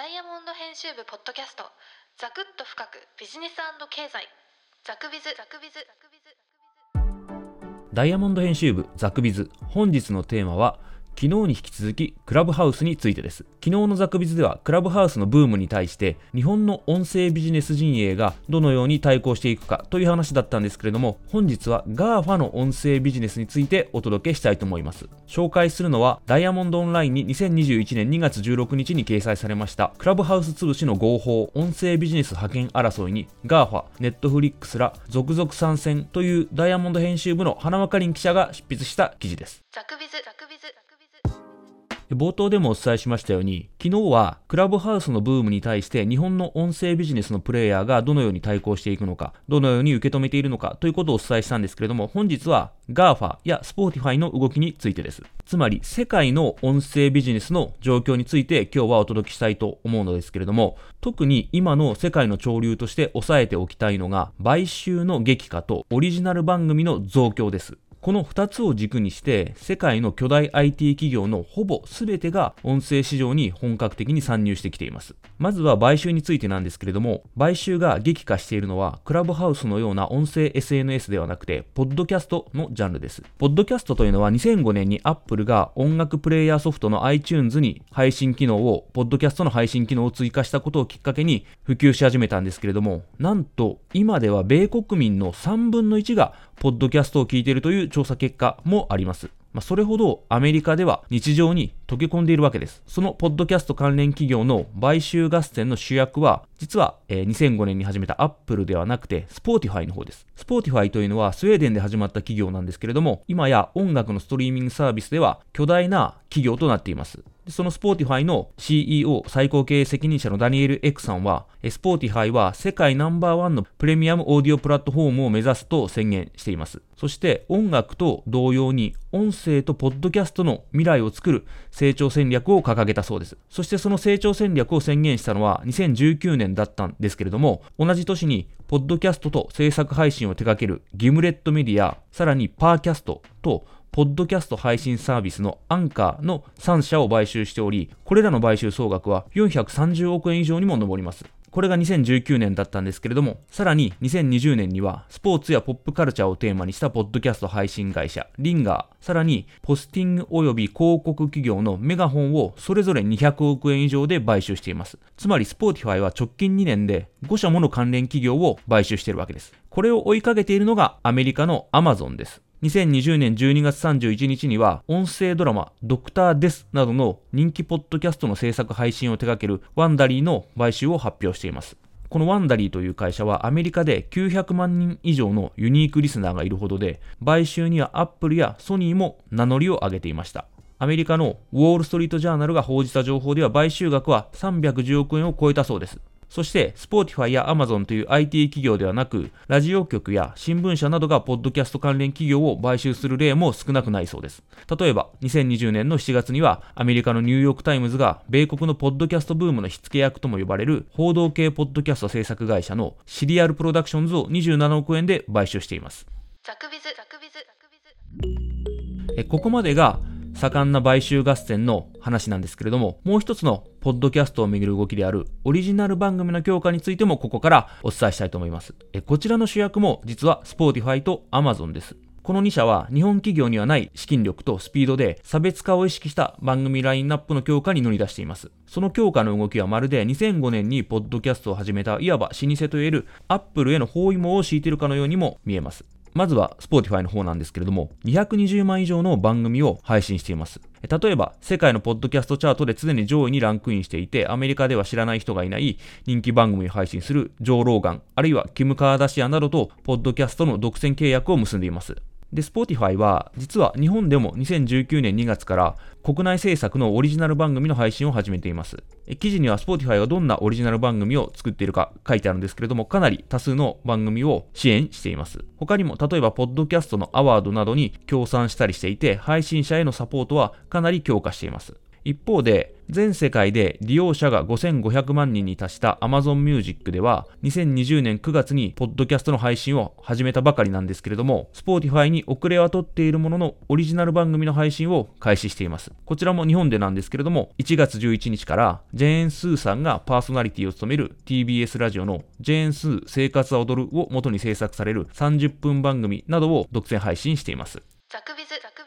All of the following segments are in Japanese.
ダイヤモンド編集部ポッドキャスト。ザクッと深くビジネス経済。ザクビズ。ザクビズ。ザクビズ。ダイヤモンド編集部ザクビズ。本日のテーマは昨日に引き続きクラブハウスについてです。昨日のザクビズではクラブハウスのブームに対して日本の音声ビジネス陣営がどのように対抗していくかという話だったんですけれども本日は GAFA の音声ビジネスについてお届けしたいと思います。紹介するのはダイヤモンドオンラインに2021年2月16日に掲載されましたクラブハウス潰しの合法音声ビジネス派遣争いに GAFA、Netflix ら続々参戦というダイヤモンド編集部の花輪かりん記者が執筆した記事です。ザクビズザクビズ冒頭でもお伝えしましたように、昨日はクラブハウスのブームに対して日本の音声ビジネスのプレイヤーがどのように対抗していくのか、どのように受け止めているのかということをお伝えしたんですけれども、本日は GAFA や Spotify の動きについてです。つまり、世界の音声ビジネスの状況について今日はお届けしたいと思うのですけれども、特に今の世界の潮流として押さえておきたいのが、買収の激化とオリジナル番組の増強です。この2つを軸にして世界の巨大 IT 企業のほぼ全てが音声市場に本格的に参入してきています。まずは買収についてなんですけれども、買収が激化しているのはクラブハウスのような音声 SNS ではなくて、ポッドキャストのジャンルです。ポッドキャストというのは2005年に Apple が音楽プレイヤーソフトの iTunes に配信機能を、ポッドキャストの配信機能を追加したことをきっかけに普及し始めたんですけれども、なんと今では米国民の3分の1がポッドキャストを聞いているという調査結果もあります。まあ、それほどアメリカでは日常に溶け込んでいるわけです。そのポッドキャスト関連企業の買収合戦の主役は、実は、えー、2005年に始めたアップルではなくて、 Spotify の方です。 Spotify というのはスウェーデンで始まった企業なんですけれども、今や音楽のストリーミングサービスでは巨大な企業となっています。その Spotify の CEO 最高経営責任者のダニエル・エクさんは、 Spotify は世界ナンバーワンのプレミアムオーディオプラットフォームを目指すと宣言しています。そして音楽と同様に音声とポッドキャストの未来を作る成長戦略を掲げたそうです。そしてその成長戦略を宣言したのは2019年だったんですけれども、同じ年にポッドキャストと制作配信を手掛ける Gimlet Media、さらに Parcast とポッドキャスト配信サービスのアンカーの3社を買収しており、これらの買収総額は430億円以上にも上ります。これが2019年だったんですけれども、さらに2020年には、スポーツやポップカルチャーをテーマにしたポッドキャスト配信会社、 The Ringer、さらに、ホスティング及び広告企業の Megaphone をそれぞれ200億円以上で買収しています。つまり、 Spotify は直近2年で5社もの関連企業を買収しているわけです。これを追いかけているのがアメリカのアマゾンです。2020年12月31日には、音声ドラマ、ドクターデスなどの人気ポッドキャストの制作配信を手掛けるワンダリーの買収を発表しています。このワンダリーという会社はアメリカで900万人以上のユニークリスナーがいるほどで、買収にはアップルやソニーも名乗りを上げていました。アメリカのウォール・ストリート・ジャーナルが報じた情報では買収額は310億円を超えたそうです。そして、Spotify や Amazon という IT 企業ではなく、ラジオ局や新聞社などがポッドキャスト関連企業を買収する例も少なくないそうです。例えば、2020年の7月には、アメリカのニューヨークタイムズが、米国のポッドキャストブームの火付け役とも呼ばれる、報道系ポッドキャスト制作会社のシリアルプロダクションズを27億円で買収しています。ザクビズ、ザクビズ、ザクビズ。ここまでが、盛んな買収合戦の話なんですけれども、もう一つのポッドキャストをめぐる動きであるオリジナル番組の強化についてもここからお伝えしたいと思います。えこちらの主役も実は Spotify と Amazon です。この2社は日本企業にはない資金力とスピードで差別化を意識した番組ラインナップの強化に乗り出しています。その強化の動きはまるで2005年にポッドキャストを始めたいわば老舗といえる Apple への包囲網を敷いているかのようにも見えます。まずは Spotify の方なんですけれども、220万以上の番組を配信しています。例えば、世界のポッドキャストチャートで常に上位にランクインしていて、アメリカでは知らない人がいない人気番組を配信するジョー・ローガン、あるいはキム・カーダシアなどと、ポッドキャストの独占契約を結んでいます。で、Spotify は、実は日本でも2019年2月から国内制作のオリジナル番組の配信を始めています。記事には Spotify はどんなオリジナル番組を作っているか書いてあるんですけれども、かなり多数の番組を支援しています。他にも、例えば、ポッドキャストのアワードなどに協賛したりしていて、配信者へのサポートはかなり強化しています。一方で、全世界で利用者が5500万人に達した Amazon Music では、2020年9月にポッドキャストの配信を始めたばかりなんですけれども、Spotify に遅れは取っているものの、オリジナル番組の配信を開始しています。こちらも日本でなんですけれども、1月11日からジェーン・スーさんがパーソナリティを務める TBS ラジオのジェーン・スー生活は踊るを元に制作される30分番組などを独占配信しています。ザクビズザク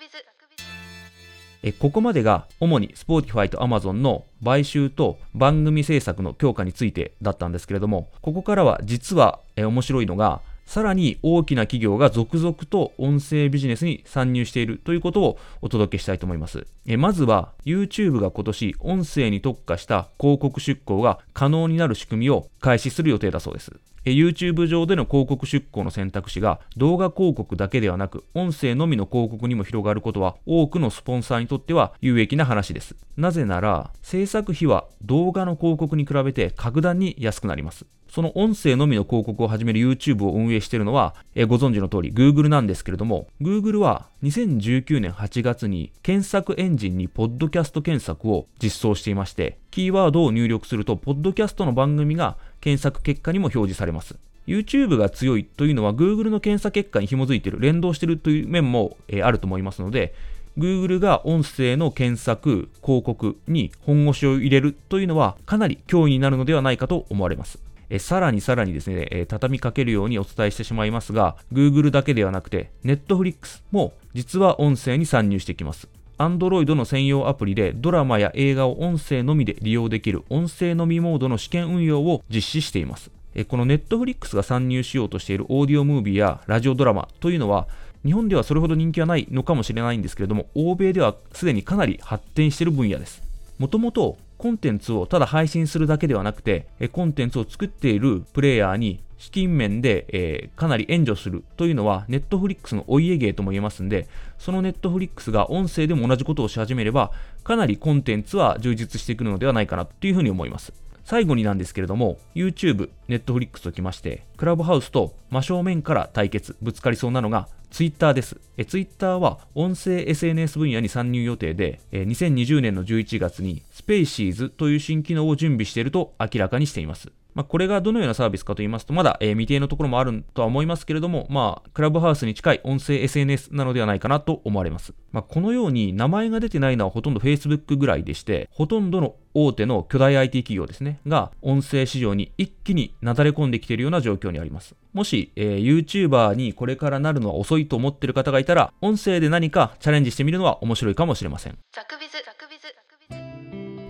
えここまでが主に Spotify と Amazon の買収と番組制作の強化についてだったんですけれども、ここからは実はえ面白いのが、さらに大きな企業が続々と音声ビジネスに参入しているということをお届けしたいと思います。えまずは YouTube が今年音声に特化した広告出稿が可能になる仕組みを開始する予定だそうです。YouTube 上での広告出稿の選択肢が動画広告だけではなく音声のみの広告にも広がることは多くのスポンサーにとっては有益な話です。なぜなら制作費は動画の広告に比べて格段に安くなります。その音声のみの広告を始める YouTube を運営しているのは、えご存知の通り Google なんですけれども、Google は2019年8月に検索エンジンにポッドキャスト検索を実装していまして、キーワードを入力すると、ポッドキャストの番組が検索結果にも表示されます。YouTube が強いというのは Google の検査結果に紐づいている、連動しているという面も、えあると思いますので、Google が音声の検索、広告に本腰を入れるというのはかなり脅威になるのではないかと思われます。えさらにさらにですね、え畳みかけるようにお伝えしてしまいますが、Google だけではなくて、Netflix も実は音声に参入してきます。Android の専用アプリでドラマや映画を音声のみで利用できる音声のみモードの試験運用を実施しています。この Netflix が参入しようとしているオーディオムービーやラジオドラマというのは日本ではそれほど人気はないのかもしれないんですけれども欧米ではすでにかなり発展している分野です。もともとコンテンツをただ配信するだけではなくて、コンテンツを作っているプレイヤーに資金面で、えー、かなり援助するというのは、ネットフリックスのお家芸とも言えますんで、そのネットフリックスが音声でも同じことをし始めれば、かなりコンテンツは充実してくるのではないかなというふうに思います。最後になんですけれども、YouTube、Netflix ときまして、クラブハウスと真正面から対決、ぶつかりそうなのが、ツイッターです。ツイッターは音声 SNS 分野に参入予定で、え2020年の11月にスペーシーズという新機能を準備していると明らかにしています。まあ、これがどのようなサービスかと言いますと、まだ、えー、未定のところもあるとは思いますけれども、まあ、クラブハウスに近い音声 SNS なのではないかなと思われます。まあ、このように名前が出てないのはほとんど Facebook ぐらいでして、ほとんどの大手の巨大 IT 企業ですね、が音声市場に一気になだれ込んできているような状況にあります。もし、えー、YouTuber にこれからなるのは遅いと思っている方がいたら、音声で何かチャレンジしてみるのは面白いかもしれません。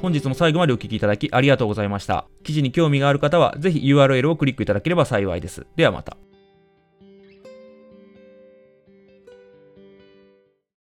本日も最後までお聴きいただきありがとうございました。記事に興味がある方は、ぜひ URL をクリックいただければ幸いです。ではまた。